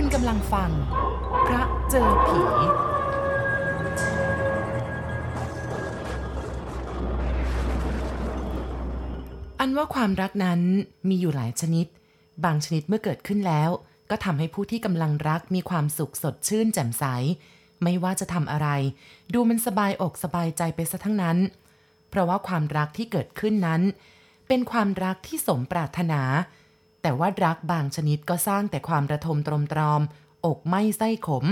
คุณกำลังฟัง พระเจอผี อันว่าความรักนั้นมีอยู่หลายชนิด บางชนิดเมื่อเกิดขึ้นแล้ว ก็ทำให้ผู้ที่กำลังรักมีความสุขสดชื่นแจ่มใส ไม่ว่าจะทำอะไร ดูมันสบายอกสบายใจไปซะทั้งนั้น เพราะว่าความรักที่เกิดขึ้นนั้น เป็นความรักที่สมปรารถนา แต่ว่ารักบางชนิดก็สร้างแต่ความระทมตรมตรอม อกไม่ไส้ขม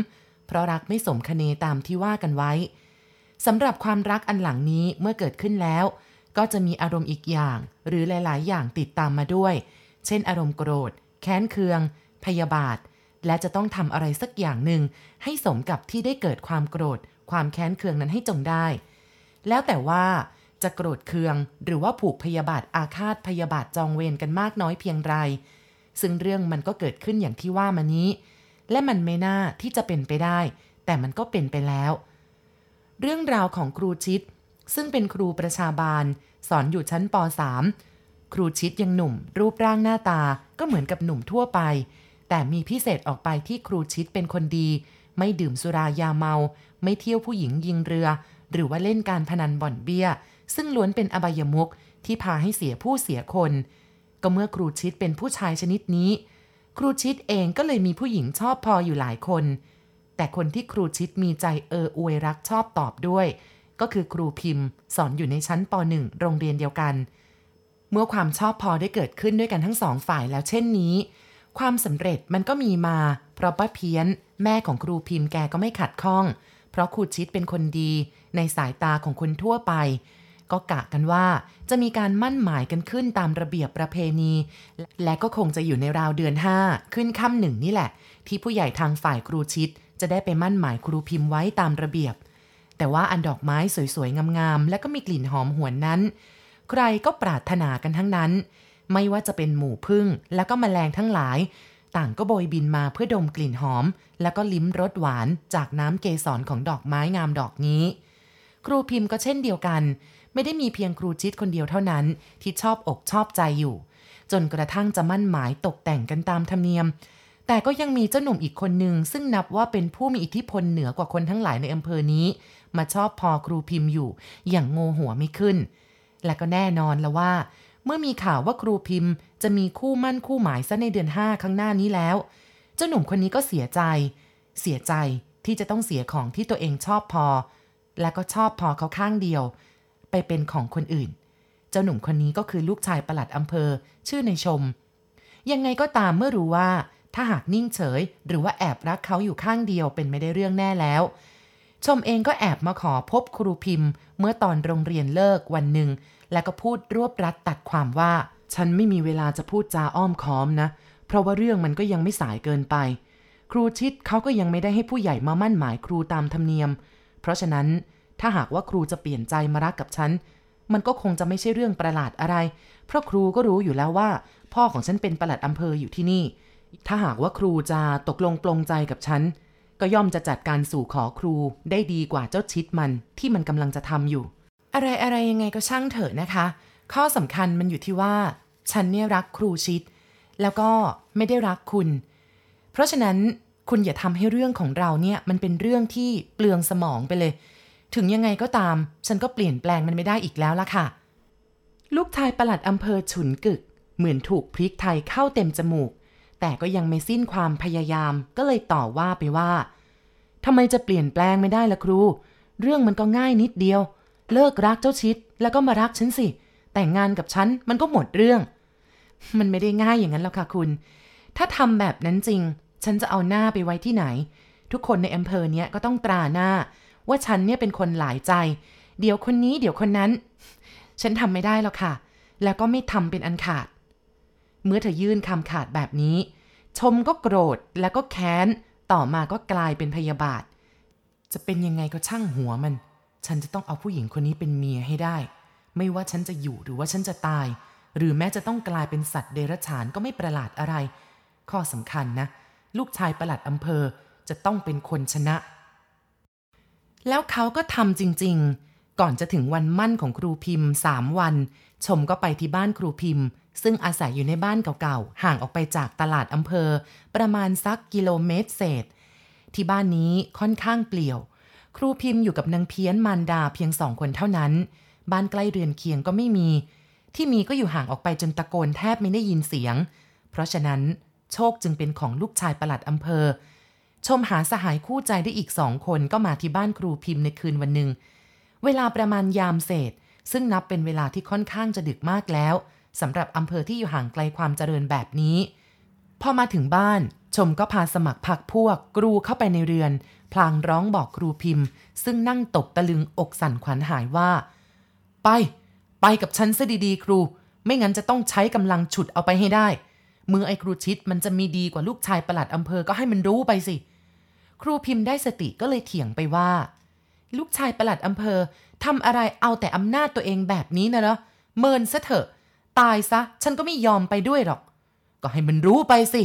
เพราะรักไม่สมคเนตามที่ว่ากันไว้สำหรับความรักอันหลังนี้เมื่อเกิดขึ้นแล้ว ก็จะมีอารมณ์อีกอย่าง หรือหลาย ๆ อย่างติดตามมาด้วย เช่น อารมณ์โกรธ แค้นเคือง พยาบาท และจะต้องทำอะไรสักอย่างหนึ่ง ให้สมกับที่ได้เกิดความโกรธ ความแค้นเคืองนั้นให้จงได้ แล้วแต่ว่า จะโกรธเคือง หรือว่าผูกพยาบาทอาฆาตพยาบาทจองเวรกันมากน้อยเพียงไร ซึ่งเรื่องมันก็เกิดขึ้นอย่างที่ว่ามานี้ และมันไม่น่าที่จะเป็นไปได้ แต่มันก็เป็นไปแล้ว เรื่องราวของครูชิด ซึ่งเป็นครูประชาบาล สอนอยู่ชั้นป .3 ครูชิดยังหนุ่ม รูปร่างหน้าตาก็เหมือนกับหนุ่มทั่วไป แต่มีพิเศษออกไปที่ครูชิดเป็นคนดี ไม่ดื่มสุรายาเมา ไม่เที่ยวผู้หญิงยิงเรือ หรือว่าเล่นการพนันบ่อนเบี้ย ซึ่งล้วนเป็นอบายมุกที่พาให้เสียผู้เสียคน ก็เมื่อครูชิดเป็นผู้ชายชนิดนี้ ครูชิดเองก็เลยมีผู้หญิงชอบพออยู่หลายคน แต่คนที่ครูชิดมีใจเอออวยรักชอบตอบด้วย ก็คือครูพิมพ์ สอนอยู่ในชั้นป .1 โรงเรียนเดียวกัน เมื่อความชอบพอได้เกิดขึ้นด้วยกันทั้งสองฝ่ายแล้วเช่นนี้ ความสำเร็จมันก็มีมา เพราะป้าเพี้ยน แม่ของครูพิมพ์แกก็ไม่ขัดข้อง เพราะครูชิดเป็นคนดี ในสายตาของคนทั่วไป ก็กะกันว่าจะมีการมั่นหมายกันขึ้นตามระเบียบประเพณี และก็คงจะอยู่ในราวเดือน 5 ขึ้นค่ำหนึ่งนี่แหละ ที่ผู้ใหญ่ทางฝ่ายครูชิด จะได้ไปมั่นหมายครูพิมพ์ไว้ตามระเบียบ แต่ว่าอันดอกไม้สวยๆ งามๆ และก็มีกลิ่นหอมหวนนั้น ใครก็ปรารถนากันทั้งนั้น ไม่ว่าจะเป็นหมู่พึ่งและก็แมลงทั้งหลาย ต่างก็โบยบินมาเพื่อดมกลิ่นหอม แล้วก็ลิ้มรสหวานจากน้ำเกสรของดอกไม้งามดอกนี้ครูพิมพ์ก็เช่นเดียวกัน ไม่ได้มีเพียงครูชิดคนเดียวเท่านั้นที่ชอบอกชอบใจอยู่ จนกระทั่งจะมั่นหมายตกแต่งกันตามธรรมเนียม แต่ก็ยังมีเจ้าหนุ่มอีกคนหนึ่งซึ่งนับว่าเป็นผู้มีอิทธิพลเหนือกว่าคนทั้งหลายในอำเภอนี้ มาชอบพอครูพิมพ์อยู่ อย่างโงหัวไม่ขึ้น และก็แน่นอนแล้วว่า เมื่อมีข่าวว่าครูพิมพ์ จะมีคู่มั่นคู่หมายซะในเดือนห้าข้างหน้านี้แล้ว เจ้าหนุ่มคนนี้ก็เสียใจ เสียใจที่จะต้องเสียของที่ตัวเองชอบพอ และก็ชอบพอเขาข้างเดียว ไปเป็นของคนอื่น เจ้าหนุ่มคนนี้ก็คือลูกชายประหลัดอำเภอ ชื่อในชม ยังไงก็ตามเมื่อรู้ว่า ถ้าหากนิ่งเฉย หรือว่าแอบรักเขาอยู่ข้างเดียวเป็นไม่ได้เรื่องแน่แล้ว ชมเองก็แอบมาขอพบครูพิมพ์ เมื่อตอนโรงเรียนเลิกวันหนึ่ง แล้วก็พูดรวบรัดตัดความว่า ฉันไม่มีเวลาจะพูดจาอ้อมค้อมนะ เพราะว่าเรื่องมันก็ยังไม่สายเกินไปครูชิดเขาก็ยังไม่ได้ให้ผู้ใหญ่มามั่นหมายครูตามธรรมเนียม เพราะฉะนั้น ถ้าหากว่าครูจะเปลี่ยนใจมารักกับฉัน มันก็คงจะไม่ใช่เรื่องประหลาดอะไร เพราะครูก็รู้อยู่แล้วว่า พ่อของฉันเป็นประหลัดอำเภออยู่ที่นี่ ถ้าหากว่าครูจะตกลงปลงใจกับฉัน ก็ย่อมจะจัดการสู่ขอครูได้ดีกว่าเจ้าชิดมันที่มันกำลังจะทำอยู่ อะไรอะไรยังไงก็ช่างเถอะนะคะ ข้อสำคัญมันอยู่ที่ว่า ฉันเนี่ยรักครูชิด แล้วก็ไม่ได้รักคุณ เพราะฉะนั้นคุณอย่าทำให้เรื่องของเราเนี่ยมันเป็นเรื่องที่เปลืองสมองไปเลย ถึงยังไงก็ตาม ฉันก็เปลี่ยนแปลงมันไม่ได้อีกแล้วล่ะค่ะ ลูกชายประหลัดอำเภอฉุนกึก เหมือนถูกพริกไทยเข้าเต็มจมูก แต่ก็ยังไม่สิ้นความพยายามก็เลยต่อว่าไปว่าทำไมจะเปลี่ยนแปลงไม่ได้ล่ะครู เรื่องมันก็ง่ายนิดเดียว เลิกรักเจ้าชิด แล้วก็มารักฉันสิ แต่งงานกับฉันมันก็หมดเรื่อง มันไม่ได้ง่ายอย่างนั้นหรอกค่ะคุณ ถ้าทำแบบนั้นจริง ฉันจะเอาหน้าไปไว้ที่ไหน ทุกคนในอำเภอเนี้ยก็ต้องตราหน้า ว่าฉันเนี่ยเป็นคนหลายใจ เดี๋ยวคนนี้เดี๋ยวคนนั้น ฉันทำไม่ได้หรอกค่ะ แล้วก็ไม่ทำเป็นอันขาด เมื่อเธอยื่นคำขาดแบบนี้ ชมก็โกรธแล้วก็แค้น ต่อมาก็กลายเป็นพยาบาท จะเป็นยังไงก็ช่างหัวมัน ฉันจะต้องเอาผู้หญิงคนนี้เป็นเมียให้ได้ ไม่ว่าฉันจะอยู่หรือว่าฉันจะตาย หรือแม้จะต้องกลายเป็นสัตว์เดรัจฉานก็ไม่ประหลาดอะไร ข้อสำคัญนะ ลูกชายประหลัดอำเภอจะต้องเป็นคนชนะ แล้วเขาก็ทำจริงๆ ก่อนจะถึงวันมั่นของครูพิมพ์สามวัน ชมก็ไปที่บ้านครูพิมพ์ ซึ่งอาศัยอยู่ในบ้านเก่าๆ ห่างออกไปจากตลาดอำเภอ ประมาณสักกิโลเมตรเศษ ที่บ้านนี้ค่อนข้างเปลี่ยว ครูพิมพ์อยู่กับนางเพี้ยนมารดาเพียงสองคนเท่านั้น บ้านใกล้เรือนเคียงก็ไม่มี ที่มีก็อยู่ห่างออกไปจนตะโกนแทบไม่ได้ยินเสียง เพราะฉะนั้นโชคจึงเป็นของลูกชายประหลัดอำเภอ ชมหาสหายคู่ใจได้อีกสองคนก็มาที่บ้านครูพิมพ์ในคืนวันหนึ่ง เวลาประมาณยามเศษ ซึ่งนับเป็นเวลาที่ค่อนข้างจะดึกมากแล้วสำหรับอำเภอที่อยู่ห่างไกลความเจริญแบบนี้ พอมาถึงบ้านชมก็พาสมัครพักพวก กรูเข้าไปในเรือน พลางร้องบอกครูพิมพ์ ซึ่งนั่งตกตะลึงอกสั่นขวัญหายว่า ไป ไปกับฉันซะดีๆ ครู ไม่งั้นจะต้องใช้กำลังฉุดเอาไปให้ได้มือไอ้ครูชิดมันจะมีดีกว่าลูกชายประหลัดอำเภอก็ให้มันรู้ไปสิ ครูพิมพ์ได้สติก็เลยเถียงไปว่า ลูกชายประหลัดอำเภอทำอะไรเอาแต่อำนาจตัวเองแบบนี้นะเหรอเมินซะเถอะ ตายซะ ฉันก็ไม่ยอมไปด้วยหรอก ก็ให้มันรู้ไปสิ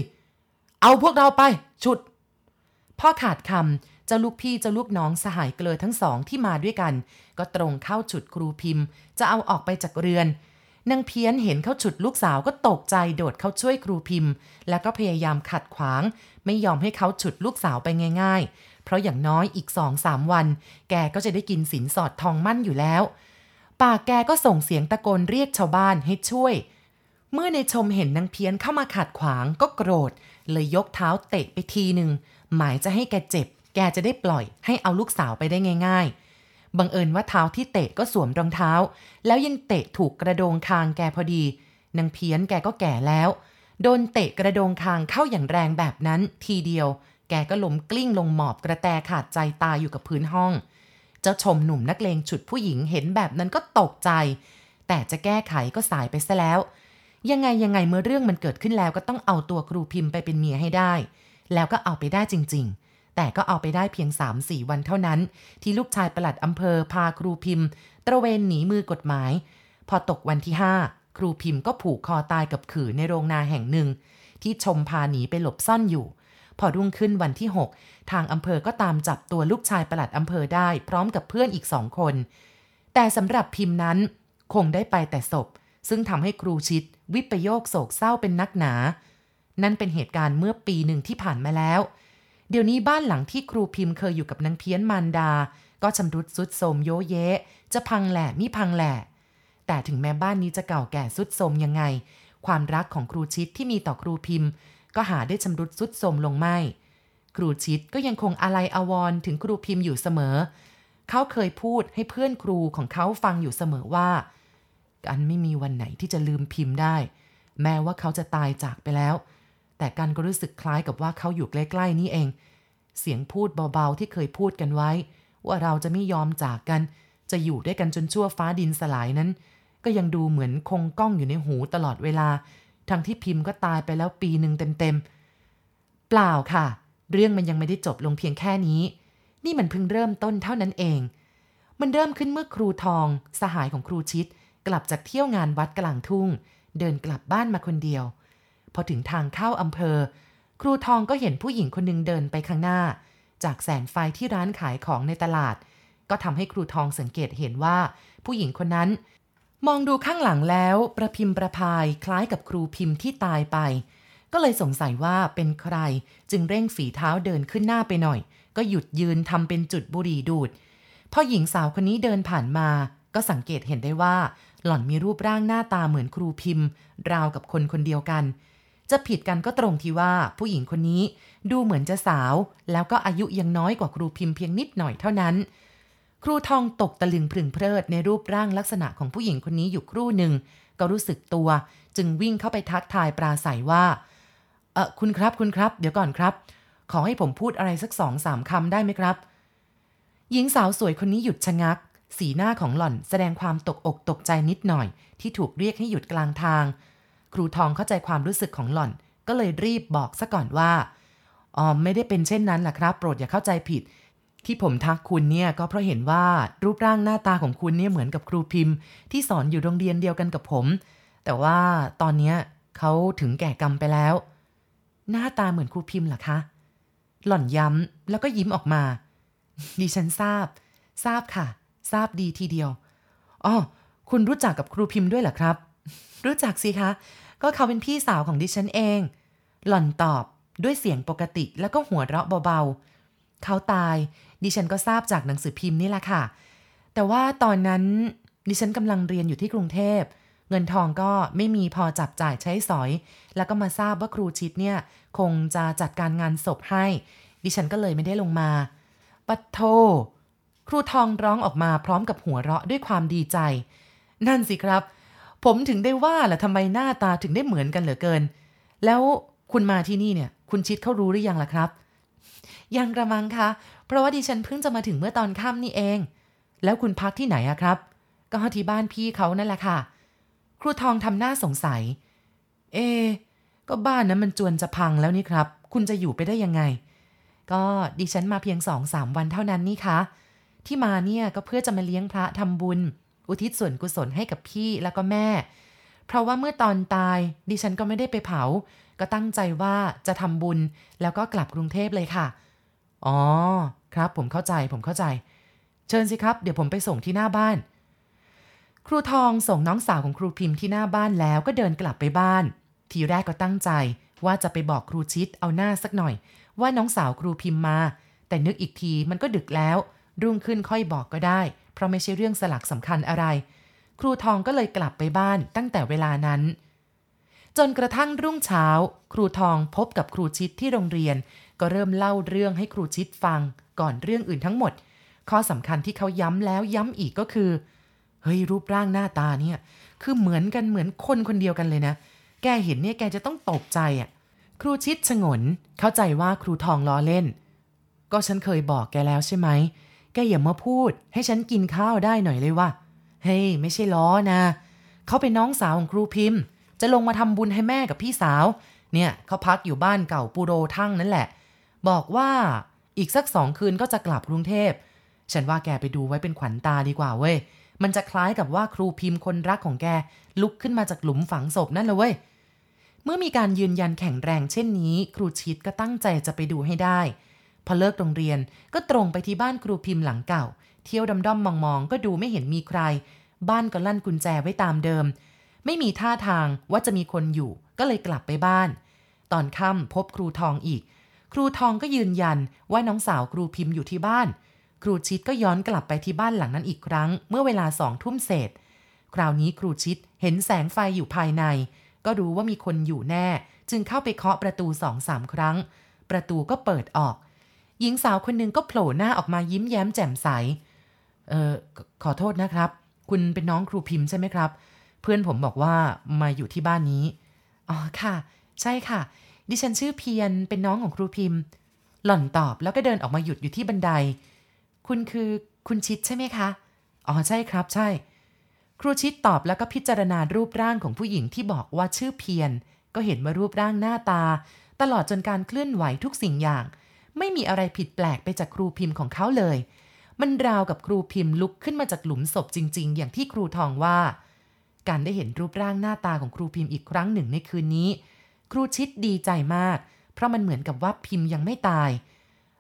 เอาพวกเราไปฉุด พ่อขาดคำเจ้าลูกพี่เจ้าลูกน้องสหายเกลือทั้งสองที่มาด้วยกัน ก็ตรงเข้าฉุดครูพิมพ์ จะเอาออกไปจากเรือนนางเพี้ยนเห็นเขาฉุดลูกสาวก็ตกใจโดดเข้าช่วยครูพิมพ์ แล้วก็พยายามขัดขวางไม่ยอมให้เขาฉุดลูกสาวไปง่ายๆ เพราะอย่างน้อยอีกสองสามวัน แกก็จะได้กินสินสอดทองมั่นอยู่แล้ว ปากแกก็ส่งเสียงตะโกนเรียกชาวบ้านให้ช่วย เมื่อในชมเห็นนางเพี้ยนเข้ามาขัดขวางก็โกรธ เลยยกเท้าเตะไปทีหนึ่งหมายจะให้แกเจ็บ แกจะได้ปล่อยให้เอาลูกสาวไปได้ง่าย ๆบังเอิญว่าเท้าที่เตะก็สวมรองเท้า แล้วยังเตะถูกกระโดงคางแกพอดี นางเพี้ยนแกก็แก่แล้ว โดนเตะกระโดงคางเข้าอย่างแรงแบบนั้นทีเดียว แกก็ล้มกลิ้งลงหมอบกระแตขาดใจตายอยู่กับพื้นห้อง เจ้าชมหนุ่มนักเลงฉุดผู้หญิงเห็นแบบนั้นก็ตกใจ แต่จะแก้ไขก็สายไปซะแล้ว ยังไงยังไงเมื่อเรื่องมันเกิดขึ้นแล้วก็ต้องเอาตัวครูพิมพ์ไปเป็นเมียให้ได้ แล้วก็เอาไปได้จริง ๆแต่ก็เอาไปได้เพียง 3-4 วันเท่านั้น ที่ลูกชายประหลัดอำเภอพาครูพิมพ์ ตระเวนหนีมือกฎหมาย พอตกวันที่ 5 ครูพิมพ์ก็ผูกคอตายกับขื่อในโรงนาแห่งหนึ่ง ที่ชมพาหนีไปหลบซ่อนอยู่ พอรุ่งขึ้นวันที่ 6 ทางอำเภอก็ตามจับตัวลูกชายประหลัดอำเภอได้พร้อมกับเพื่อนอีกสองคน แต่สำหรับพิมพ์นั้นคงได้ไปแต่ศพ ซึ่งทำให้ครูชิด วิปโยคโศกเศร้าเป็นนักหนา นั่นเป็นเหตุการณ์เมื่อปีหนึ่งที่ผ่านมาแล้ว เดี๋ยวนี้บ้านหลังที่ครูพิมพ์เคยอยู่กับนางเพี้ยนมารดา ก็ชำรุดสุดโทรมโยเยะจะพังแหล่มิพังแหล่ แต่ถึงแม้บ้านนี้จะเก่าแก่สุดโทมยังไง ความรักของครูชิดที่มีต่อครูพิมพ์ ก็หาได้ชำรุดสุดโทมลงไม่ ครูชิดก็ยังคงอาลัยอาวรณ์ถึงครูพิมพ์อยู่เสมอ เขาเคยพูดให้เพื่อนครูของเขาฟังอยู่เสมอว่า กันไม่มีวันไหนที่จะลืมพิมพ์ได้ แม้ว่าเขาจะตายจากไปแล้ว แต่กันก็รู้สึกคล้ายกับว่าเขาอยู่ใกล้ๆนี่เอง เสียงพูดเบาๆที่เคยพูดกันไว้ ว่าเราจะไม่ยอมจากกัน จะอยู่ด้วยกันจนชั่วฟ้าดินสลายนั้น ก็ยังดูเหมือนคงก้องอยู่ในหูตลอดเวลา ทั้งที่พิมพ์ก็ตายไปแล้วปีหนึ่งเต็มๆ เปล่าค่ะ เรื่องมันยังไม่ได้จบลงเพียงแค่นี้ นี่มันเพิ่งเริ่มต้นเท่านั้นเอง มันเริ่มขึ้นเมื่อครูทอง สหายของครูชิด กลับจากเที่ยวงานวัดกลางทุ่ง เดินกลับบ้านมาคนเดียว พอถึงทางเข้าอำเภอ ครูทองก็เห็นผู้หญิงคนหนึ่งเดินไปข้างหน้า จากแสงไฟที่ร้านขายของในตลาด ก็ทำให้ครูทองสังเกตเห็นว่า ผู้หญิงคนนั้น มองดูข้างหลังแล้ว ประพิมพ์ประพายคล้ายกับครูพิมพ์ที่ตายไป ก็เลยสงสัยว่าเป็นใคร จึงเร่งฝีเท้าเดินขึ้นหน้าไปหน่อย ก็หยุดยืนทำเป็นจุดบุหรี่ดูดพอหญิงสาวคนนี้เดินผ่านมา ก็สังเกตเห็นได้ว่า หล่อนมีรูปร่างหน้าตาเหมือนครูพิมพ์ ราวกับคนคนเดียวกัน จะผิดกันก็ตรงที่ว่าผู้หญิงคนนี้ดูเหมือนจะสาว แล้วก็อายุยังน้อยกว่าครูพิมพ์เพียงนิดหน่อยเท่านั้น ครูทองตกตะลึงพรึงเพลิดในรูปร่างลักษณะของผู้หญิงคนนี้อยู่ครู่หนึ่ง ก็รู้สึกตัว จึงวิ่งเข้าไปทักทายปราศัยว่า เออคุณครับคุณครับ เดี๋ยวก่อนครับ ขอให้ผมพูดอะไรสักสองสามคำได้ไหมครับ หญิงสาวสวยคนนี้หยุดชะงัก สีหน้าของหล่อนแสดงความตกอกตกใจนิดหน่อย ที่ถูกเรียกให้หยุดกลางทาง ครูทองเข้าใจความรู้สึกของหล่อน ก็เลยรีบบอกซะก่อนว่าอ๋อไม่ได้เป็นเช่นนั้นล่ะครับ โปรดอย่าเข้าใจผิด ที่ผมทักคุณเนี่ยก็เพราะเห็นว่ารูปร่างหน้าตาของคุณเนี่ยเหมือนกับครูพิมพ์ ที่สอนอยู่โรงเรียนเดียวกันกับผม แต่ว่าตอนเนี้ยเขาถึงแก่กรรมไปแล้ว หน้าตาเหมือนครูพิมพ์เหรอคะ หล่อนย้ำแล้วก็ยิ้มออกมา ดิฉันทราบ ทราบค่ะ ทราบดีทีเดียวอ๋อคุณรู้จักกับครูพิมพ์ด้วยเหรอครับ รู้จักสิคะ ก็เขาเป็นพี่สาวของดิฉันเอง หล่อนตอบด้วยเสียงปกติแล้วก็หัวเราะเบาๆ เขาตาย ดิฉันก็ทราบจากหนังสือพิมพ์นี่แหละค่ะ แต่ว่าตอนนั้นดิฉันกำลังเรียนอยู่ที่กรุงเทพ เงินทองก็ไม่มีพอจับจ่ายใช้สอย แล้วก็มาทราบว่าครูชิดเนี่ย คงจะจัดการงานศพให้ ดิฉันก็เลยไม่ได้ลงมา ปัทโท ครูทองร้องออกมาพร้อมกับหัวเราะด้วยความดีใจ นั่นสิครับ ผมถึงได้ว่าแหละทำไมหน้าตาถึงได้เหมือนกันเหลือเกิน แล้วคุณมาที่นี่เนี่ย คุณชิดเขารู้หรือยังล่ะครับ ยังกระมังคะ เพราะว่าดิฉันเพิ่งจะมาถึงเมื่อตอนค่ำนี่เอง แล้วคุณพักที่ไหนอะครับ ก็ที่บ้านพี่เขานั่นแหละค่ะ ครูทองทำหน้าสงสัย เอ ก็บ้านนั้นมันจวนจะพังแล้วนี่ครับ คุณจะอยู่ไปได้ยังไง ก็ดิฉันมาเพียงสองสามวันเท่านั้นนี่คะที่มาเนี่ยก็เพื่อจะมาเลี้ยงพระทำบุญ อุทิศส่วนกุศลให้กับพี่แล้วก็แม่ เพราะว่าเมื่อตอนตาย ดิฉันก็ไม่ได้ไปเผา ก็ตั้งใจว่าจะทำบุญแล้วก็กลับกรุงเทพเลยค่ะ อ๋อ ครับผมเข้าใจผมเข้าใจ เชิญสิครับ เดี๋ยวผมไปส่งที่หน้าบ้าน ครูทองส่งน้องสาวของครูพิมพ์ที่หน้าบ้านแล้วก็เดินกลับไปบ้าน ทีแรกก็ตั้งใจว่าจะไปบอกครูชิดเอาหน้าสักหน่อย ว่าน้องสาวครูพิมพ์มา แต่นึกอีกทีมันก็ดึกแล้ว รุ่งขึ้นค่อยบอกก็ได้ เพราะไม่ใช่เรื่องสลักสำคัญอะไร ครูทองก็เลยกลับไปบ้านตั้งแต่เวลานั้น จนกระทั่งรุ่งเช้า ครูทองพบกับครูชิดที่โรงเรียน ก็เริ่มเล่าเรื่องให้ครูชิดฟัง ก่อนเรื่องอื่นทั้งหมด ข้อสำคัญที่เขาย้ำแล้วย้ำอีกก็คือ เฮ้ยรูปร่างหน้าตาเนี่ย คือเหมือนกันเหมือนคนคนเดียวกันเลยนะ แกเห็นเนี่ยแกจะต้องตกใจอะ่ะ ครูชิดชงน เข้าใจว่าครูทองล้อเล่น ก็ฉันเคยบอกแกแล้วใช่ไหม แกอย่ามาพูด ให้ฉันกินข้าวได้หน่อยเลยว่าเฮ้ยไม่ใช่ล้อนะ เขาเป็นน้องสาวของครูพิมพ์ จะลงมาทำบุญให้แม่กับพี่สาว เนี่ยเขาพักอยู่บ้านเก่าปูโรทั้งนั่นแหละ บอกว่าอีกสักสองคืนก็จะกลับกรุงเทพ ฉันว่าแกไปดูไว้เป็นขวัญตาดีกว่าเว้ย มันจะคล้ายกับว่าครูพิมพ์คนรักของแก ลุกขึ้นมาจากหลุมฝังศพนั่นเลยเว้ย เมื่อมีการยืนยันแข็งแรงเช่นนี้ ครูชิดก็ตั้งใจจะไปดูให้ได้ พอเลิกโรงเรียนก็ตรงไปที่บ้านครูพิมพ์หลังเก่า เที่ยวดำด้อมมองๆก็ดูไม่เห็นมีใคร บ้านก็ลั่นกุญแจไว้ตามเดิม ไม่มีท่าทางว่าจะมีคนอยู่ ก็เลยกลับไปบ้าน ตอนค่ำพบครูทองอีก ครูทองก็ยืนยันว่าน้องสาวครูพิมพ์อยู่ที่บ้าน ครูชิดก็ย้อนกลับไปที่บ้านหลังนั้นอีกครั้ง เมื่อเวลาสองทุ่มเศษ คราวนี้ครูชิดเห็นแสงไฟอยู่ภายใน ก็รู้ว่ามีคนอยู่แน่ จึงเข้าไปเคาะประตูสองสามครั้ง ประตูก็เปิดออก หญิงสาวคนหนึ่งก็โผล่หน้าออกมายิ้มแย้มแจ่มใส เออขอโทษนะครับ คุณเป็นน้องครูพิมพ์ใช่ไหมครับ เพื่อนผมบอกว่ามาอยู่ที่บ้านนี้ อ๋อค่ะ ใช่ค่ะ ดิฉันชื่อเพียรเป็นน้องของครูพิมพ์ หล่อนตอบแล้วก็เดินออกมาหยุดอยู่ที่บันได คุณคือคุณชิดใช่ไหมคะ อ๋อใช่ครับ ใช่ ครูชิดตอบแล้วก็พิจารณารูปร่างของผู้หญิงที่บอกว่าชื่อเพียรก็เห็นว่ารูปร่างหน้าตา ตลอดจนการเคลื่อนไหวทุกสิ่งอย่าง ไม่มีอะไรผิดแปลกไปจากครูพิมพ์ของเขาเลย มันราวกับครูพิมพ์ลุกขึ้นมาจากหลุมศพจริง ๆ อย่างที่ครูทองว่า การได้เห็นรูปร่างหน้าตาของครูพิมพ์อีกครั้งหนึ่งในคืนนี้ ครูชิดดีใจมาก เพราะมันเหมือนกับว่าพิมพ์ยังไม่ตาย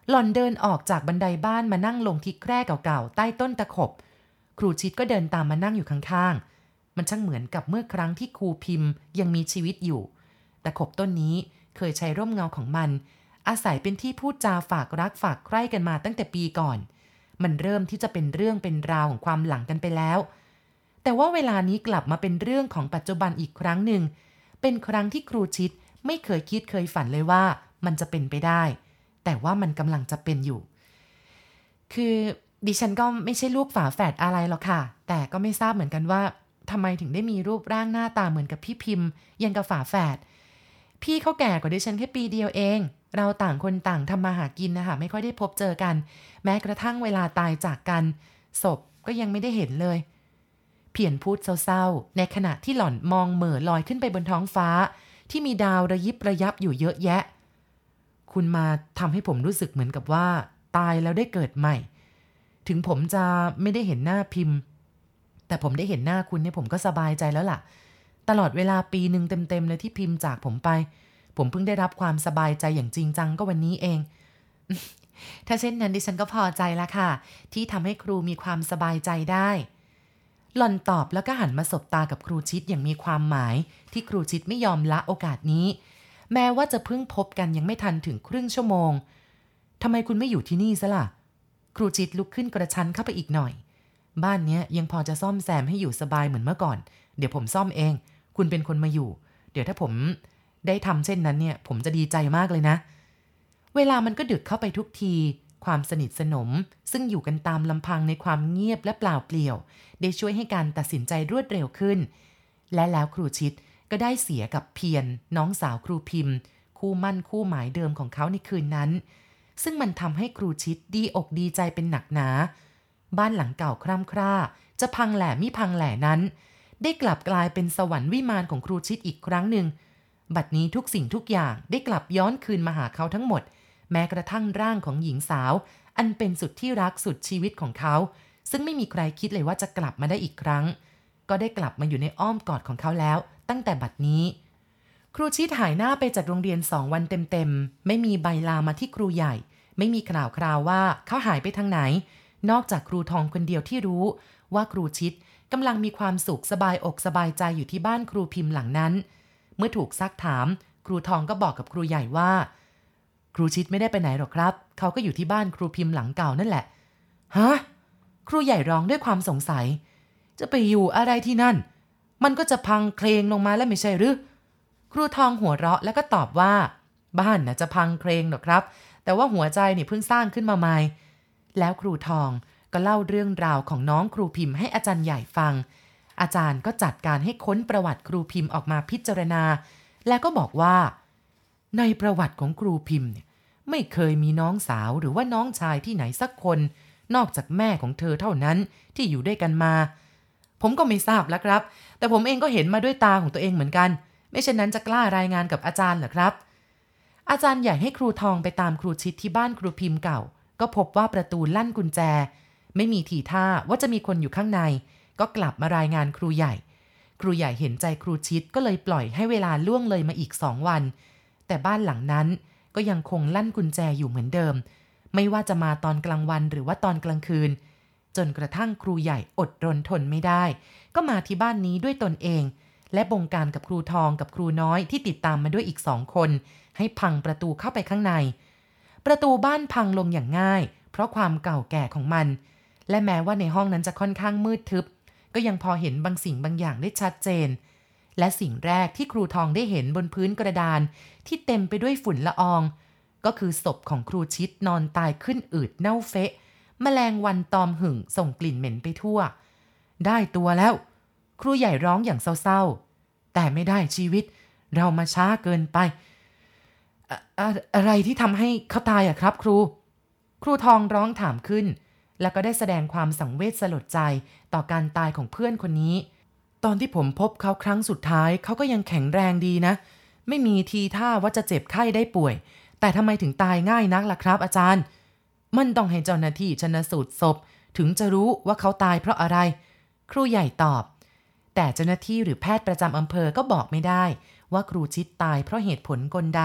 หล่อนเดินออกจากบันไดบ้านมานั่งลงที่แคร่เก่าๆ ใต้ต้นตะขบ ครูชิดก็เดินตามมานั่งอยู่ข้างๆ มันช่างเหมือนกับเมื่อครั้งที่ครูพิมพ์ยังมีชีวิตอยู่ตะขบต้นนี้เคยใช้ร่มเงาของมัน อาศัยเป็นที่พูดจาฝากรักฝากใคร่กันมาตั้งแต่ปีก่อน มันเริ่มที่จะเป็นเรื่องเป็นราวของความหลังกันไปแล้ว แต่ว่าเวลานี้กลับมาเป็นเรื่องของปัจจุบันอีกครั้งหนึ่ง เป็นครั้งที่ครูชิดไม่เคยคิดเคยฝันเลยว่ามันจะเป็นไปได้ แต่ว่ามันกำลังจะเป็นอยู่ คือดิฉันก็ไม่ใช่ลูกฝาแฝดอะไรหรอกค่ะ แต่ก็ไม่ทราบเหมือนกันว่าทำไมถึงได้มีรูปร่างหน้าตาเหมือนกับพี่พิมพ์ ยังกับฝาแฝด พี่เขาแก่กว่าดิฉันแค่ปีเดียวเอง เราต่างคนต่างทำมาหากินนะคะ ไม่ค่อยได้พบเจอกัน แม้กระทั่งเวลาตายจากกัน ศพก็ยังไม่ได้เห็นเลย พียนพูดเศร้าๆ ในขณะที่หล่อนมองเหม่อลอยขึ้นไปบนท้องฟ้า ที่มีดาวระยิบระยับอยู่เยอะแยะ คุณมาทำให้ผมรู้สึกเหมือนกับว่า ตายแล้วได้เกิดใหม่ ถึงผมจะไม่ได้เห็นหน้าพิมพ์ แต่ผมได้เห็นหน้าคุณเนี่ยผมก็สบายใจแล้วล่ะ ตลอดเวลาปีหนึ่งเต็มๆเลยที่พิมพ์จากผมไป ผมเพิ่งได้รับความสบายใจอย่างจริงจังก็วันนี้เองถ้าเช่นนั้นดิฉันก็พอใจละค่ะ ที่ทำให้ครูมีความสบายใจได้ หล่อนตอบแล้วก็หันมาสบตากับครูชิดอย่างมีความหมาย ที่ครูชิดไม่ยอมละโอกาสนี้ แม้ว่าจะเพิ่งพบกันยังไม่ทันถึงครึ่งชั่วโมงทำไมคุณไม่อยู่ที่นี่ซะล่ะ ครูจิตลุกขึ้นกระชั้นเข้าไปอีกหน่อย บ้านเนี้ยยังพอจะซ่อมแซมให้อยู่สบายเหมือนเมื่อก่อน เดี๋ยวผมซ่อมเอง คุณเป็นคนมาอยู่ เดี๋ยวถ้าผมได้ทำเช่นนั้นเนี่ย ผมจะดีใจมากเลยนะ เวลามันก็ดึกเข้าไปทุกที ความสนิทสนม ซึ่งอยู่กันตามลำพังในความเงียบและเปล่าเปลี่ยว ได้ช่วยให้การตัดสินใจรวดเร็วขึ้น และแล้วครูชิดก็ได้เสียกับเพียรน้องสาวครูพิมพ์ คู่มั่นคู่หมายเดิมของเขาในคืนนั้น ซึ่งมันทำให้ครูชิดดีอกดีใจเป็นหนักหนา บ้านหลังเก่าคร่ำคร่า จะพังแหล่มิพังแหล่นั้น ได้กลับกลายเป็นสวรรค์วิมานของครูชิดอีกครั้งหนึ่งบัดนี้ทุกสิ่งทุกอย่างได้กลับย้อนคืนมาหาเขาทั้งหมด แม้กระทั่งร่างของหญิงสาว อันเป็นสุดที่รักสุดชีวิตของเขา ซึ่งไม่มีใครคิดเลยว่าจะกลับมาได้อีกครั้ง ก็ได้กลับมาอยู่ในอ้อมกอดของเขาแล้ว ตั้งแต่บัดนี้ ครูชิดหายหน้าไปจากโรงเรียนสองวันเต็มๆ ไม่มีใบลามาที่ครูใหญ่ ไม่มีข่าวคราวว่าเขาหายไปทางไหน นอกจากครูทองคนเดียวที่รู้ ว่าครูชิดกำลังมีความสุขสบายอกสบายใจอยู่ที่บ้านครูพิมพ์หลังนั้น เมื่อถูกซักถาม ครูทองก็บอกกับครูใหญ่ว่า ครูชิดไม่ได้ไปไหนหรอกครับ เขาก็อยู่ที่บ้านครูพิมพ์หลังเก่านั่นแหละ ฮะ ครูใหญ่ร้องด้วยความสงสัย จะไปอยู่อะไรที่นั่น มันก็จะพังเคลงลงมาแล้วไม่ใช่หรือ ครูทองหัวเราะแล้วก็ตอบว่า บ้านนะจะพังเคลงหรอกครับ แต่ว่าหัวใจเนี่ยเพิ่งสร้างขึ้นมาใหม่ แล้วครูทองก็เล่าเรื่องราวของน้องครูพิมพ์ให้อาจารย์ใหญ่ฟัง อาจารย์ก็จัดการให้ค้นประวัติครูพิมพ์ออกมาพิจารณา แล้วก็บอกว่า ในประวัติของครูพิมพ์เนี่ยไม่เคยมีน้องสาวหรือว่าน้องชายที่ไหนสักคน นอกจากแม่ของเธอเท่านั้นที่อยู่ด้วยกันมา ผมก็ไม่ทราบแล้วครับ แต่ผมเองก็เห็นมาด้วยตาของตัวเองเหมือนกัน ไม่เช่นนั้นจะกล้ารายงานกับอาจารย์เหรอครับ อาจารย์ใหญ่ให้ครูทองไปตามครูชิดที่บ้านครูพิมพ์เก่า ก็พบว่าประตูลั่นกุญแจ ไม่มีทีท่าว่าจะมีคนอยู่ข้างใน ก็กลับมารายงานครูใหญ่ ครูใหญ่เห็นใจครูชิดก็เลยปล่อยให้เวลาล่วงเลยมาอีกสองวัน แต่บ้านหลังนั้นก็ยังคงลั่นกุญแจอยู่เหมือนเดิม ไม่ว่าจะมาตอนกลางวันหรือว่าตอนกลางคืน จนกระทั่งครูใหญ่อดรนทนไม่ได้ ก็มาที่บ้านนี้ด้วยตนเอง และบงการกับครูทองกับครูน้อยที่ติดตามมาด้วยอีกสองคน ให้พังประตูเข้าไปข้างใน ประตูบ้านพังลงอย่างง่าย เพราะความเก่าแก่ของมัน และแม้ว่าในห้องนั้นจะค่อนข้างมืดทึบ ก็ยังพอเห็นบางสิ่งบางอย่างได้ชัดเจน และสิ่งแรกที่ครูทองได้เห็นบนพื้นกระดานที่เต็มไปด้วยฝุ่นละออง ก็คือศพของครูชิดนอนตายขึ้นอืดเน่าเฟะมแมลงวันตอมหึ่งส่งกลิ่นเหม็นไปทั่ว ได้ตัวแล้ว ครูใหญ่ร้องอย่างเศร้าๆ แต่ไม่ได้ชีวิต เรามาช้าเกินไปอะอะไรที่ทำให้เขาตายอะครับ ครู ครูทองร้องถามขึ้น แล้วก็ได้แสดงความสังเวชสลดใจต่อการตายของเพื่อนคนนี้ ตอนที่ผมพบเขาครั้งสุดท้ายเขาก็ยังแข็งแรงดีนะ ไม่มีทีท่าว่าจะเจ็บไข้ได้ป่วย แต่ทำไมถึงตายง่ายนักล่ะครับ อาจารย์ มันต้องให้เจ้าหน้าที่ชนสูตรศพ ถึงจะรู้ว่าเขาตายเพราะอะไร ครูใหญ่ตอบ แต่เจ้าหน้าที่หรือแพทย์ประจำอำเภอก็บอกไม่ได้ ว่าครูชิดตายเพราะเหตุผลกลใด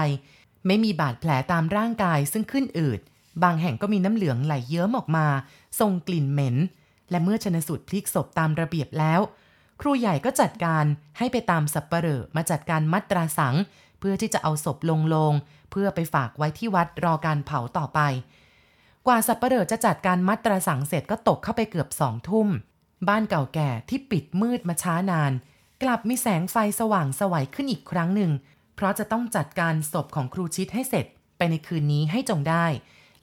ไม่มีบาดแผลตามร่างกายซึ่งขึ้นอืดบางแห่งก็มีน้ำเหลืองไหลเยิ้มออกมาส่งกลิ่นเหม็น และเมื่อชนสูตรพลิกศพตามระเบียบแล้ว ครูใหญ่ก็จัดการให้ไปตามสับปเหร่อมาจัดการมัดตราสัง เพื่อที่จะเอาศพลงลง เพื่อไปฝากไว้ที่วัดรอการเผาต่อไป กว่าสับปเหร่อจะจัดการมัดตราสังเสร็จก็ตกเข้าไปเกือบสองทุ่ม บ้านเก่าแก่ที่ปิดมืดมาช้านาน กลับมีแสงไฟสว่างสวัยขึ้นอีกครั้งหนึ่ง เพราะจะต้องจัดการศพของครูชิดให้เสร็จไปในคืนนี้ให้จงได้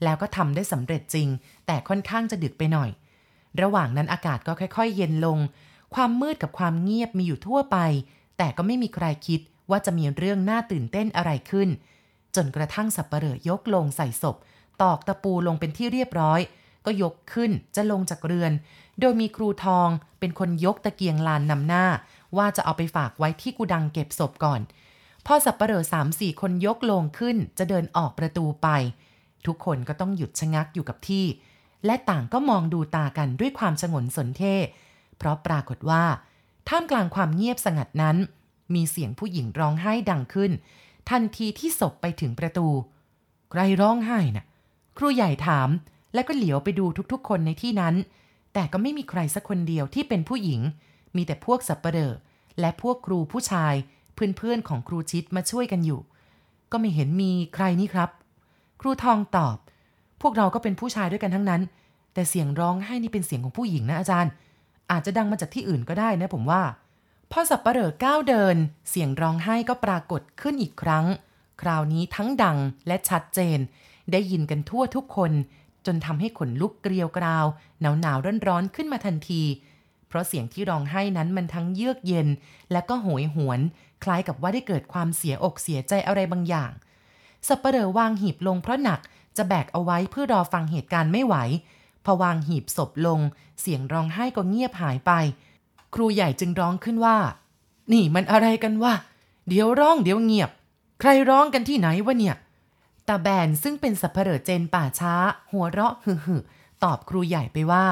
แล้วก็ทำได้สำเร็จจริง แต่ค่อนข้างจะดึกไปหน่อย ระหว่างนั้นอากาศก็ค่อย ๆ เย็นลง ความมืดกับความเงียบมีอยู่ทั่วไป แต่ก็ไม่มีใครคิดว่าจะมีเรื่องน่าตื่นเต้นอะไรขึ้น จนกระทั่งสับปเหร่อยกลงใส่ศพ ตอกตะปูลงเป็นที่เรียบร้อย ก็ยกขึ้นจะลงจากเรือน โดยมีครูทองเป็นคนยกตะเกียงลานนำหน้า ว่าจะเอาไปฝากไว้ที่กุดังเก็บศพก่อนพอสับปเหร่อสามสี่คนยกลงขึ้นจะเดินออกประตูไป ทุกคนก็ต้องหยุดชะงักอยู่กับที่ และต่างก็มองดูตากันด้วยความสงนสนเท่ เพราะปรากฏว่า ท่ามกลางความเงียบสงัดนั้น มีเสียงผู้หญิงร้องไห้ดังขึ้น ทันทีที่ศพไปถึงประตู ใครร้องไห้นะ่ะ ครูใหญ่ถามและก็เหลียวไปดูทุกๆ คนในที่นั้น แต่ก็ไม่มีใครสักคนเดียวที่เป็นผู้หญิง มีแต่พวกสับเปลอและพวกครูผู้ชายเพื่อนๆของครูชิดมาช่วยกันอยู่ ก็ไม่เห็นมีใครนี่ครับ ครูทองตอบ พวกเราก็เป็นผู้ชายด้วยกันทั้งนั้น แต่เสียงร้องไห้นี่เป็นเสียงของผู้หญิงนะอาจารย์ อาจจะดังมาจากที่อื่นก็ได้นะผมว่าพอสับปะเหร่อก้าวเดิน เสียงร้องไห้ก็ปรากฏขึ้นอีกครั้ง คราวนี้ทั้งดังและชัดเจน ได้ยินกันทั่วทุกคน จนทำให้ขนลุกเกลียวกราว หนาวหนาวร้อนร้อนขึ้นมาทันที เพราะเสียงที่ร้องไห้นั้นมันทั้งเยือกเย็น และก็โหยหวน คล้ายกับว่าได้เกิดความเสียอกเสียใจอะไรบางอย่าง สับปะเหร่อวางหีบลงเพราะหนักจะแบกเอาไว้เพื่อรอฟังเหตุการณ์ไม่ไหว พอวางหีบศพลง เสียงร้องไห้ก็เงียบหายไป ครูใหญ่จึงร้องขึ้นว่า นี่มันอะไรกันวะเดี๋ยวร้องเดี๋ยวเงียบ ใครร้องกันที่ไหนวะเนี่ยตาแบนซึ่งเป็นสับเปลอเจนป่าช้า หัวเราะหึ่ๆตอบครูใหญ่ไปว่า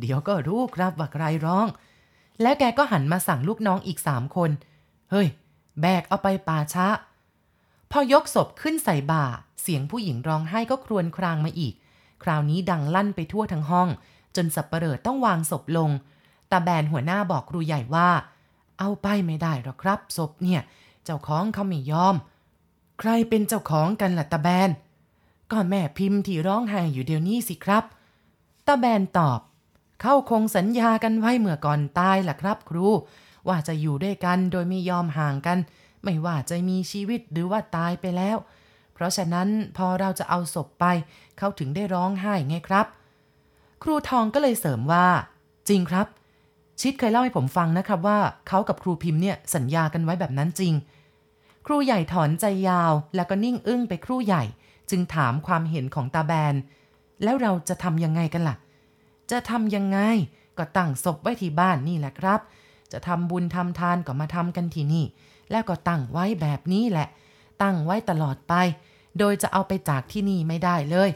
เดี๋ยวก็รู้ครับว่าใครร้อง แล้วแกก็หันมาสั่งลูกน้องอีกสามคน เฮ้ย แบกเอาไปป่าช้า พอยกศพขึ้นใส่บ่า เสียงผู้หญิงร้องไห้ก็ครวญครางมาอีก คราวนี้ดังลั่นไปทั่วทั้งห้อง จนสับเปลอต้องวางศพลง ตาแบนหัวหน้าบอกครูใหญ่ว่า เอาไปไม่ได้หรอกครับ ศพเนี่ย เจ้าของเขาไม่ยอม ใครเป็นเจ้าของกันล่ะตาแบน ก็แม่พิมพ์ที่ร้องไห้อยู่เดี๋ยวนี้สิครับ ตาแบนตอบ เขาคงสัญญากันไว้เมื่อก่อนตายล่ะครับ ครู ว่าจะอยู่ด้วยกันโดยไม่ยอมห่างกัน ไม่ว่าจะมีชีวิตหรือว่าตายไปแล้ว เพราะฉะนั้นพอเราจะเอาศพไปเขาถึงได้ร้องไห้ไงครับ ครูทองก็เลยเสริมว่า จริงครับ ชิดเคยเล่าให้ผมฟังนะครับว่าเขากับครูพิมพ์เนี่ยสัญญากันไว้แบบนั้นจริง ครูใหญ่ถอนใจยาวแล้วก็นิ่งอึ้งไปครู่ใหญ่ จึงถามความเห็นของตาแบน แล้วเราจะทำยังไงกันล่ะ จะทำยังไงก็ตั้งศพไว้ที่บ้านนี่แหละครับ จะทำบุญทำทานก็มาทำกันที่นี่ แล้วก็ตั้งไว้แบบนี้แหละ ตั้งไว้ตลอดไป โดยจะเอาไปจากที่นี่ไม่ได้เลย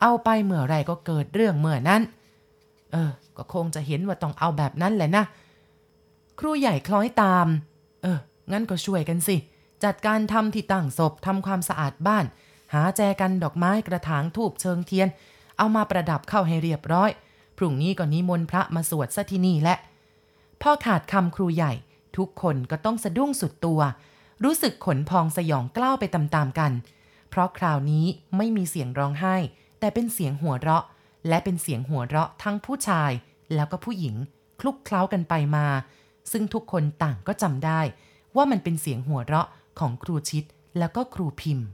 เอาไปเมื่อไรก็เกิดเรื่องเมื่อนั้น เออ ก็คงจะเห็นว่าต้องเอาแบบนั้นแหละนะ ครูใหญ่คล้อยตาม เออ งั้นก็ช่วยกันสิ จัดการทำที่ตั้งศพทำความสะอาดบ้าน หาแจกันดอกไม้กระถางทูบเชิงเทียน เอามาประดับเข้าให้เรียบร้อย พรุ่งนี้ก็นิมนต์พระมาสวดซะที่นี่แหละ พ่อขาดคำครูใหญ่ทุกคนก็ต้องสะดุ้งสุดตัว รู้สึกขนพองสยองกล้าวไปตามๆกัน เพราะคราวนี้ไม่มีเสียงร้องไห้ แต่เป็นเสียงหัวเราะ และเป็นเสียงหัวเราะทั้งผู้ชาย แล้วก็ผู้หญิง คลุกเคล้ากันไปมา ซึ่งทุกคนต่างก็จำได้ ว่ามันเป็นเสียงหัวเราะของครูชิดแล้วก็ครูพิมพ์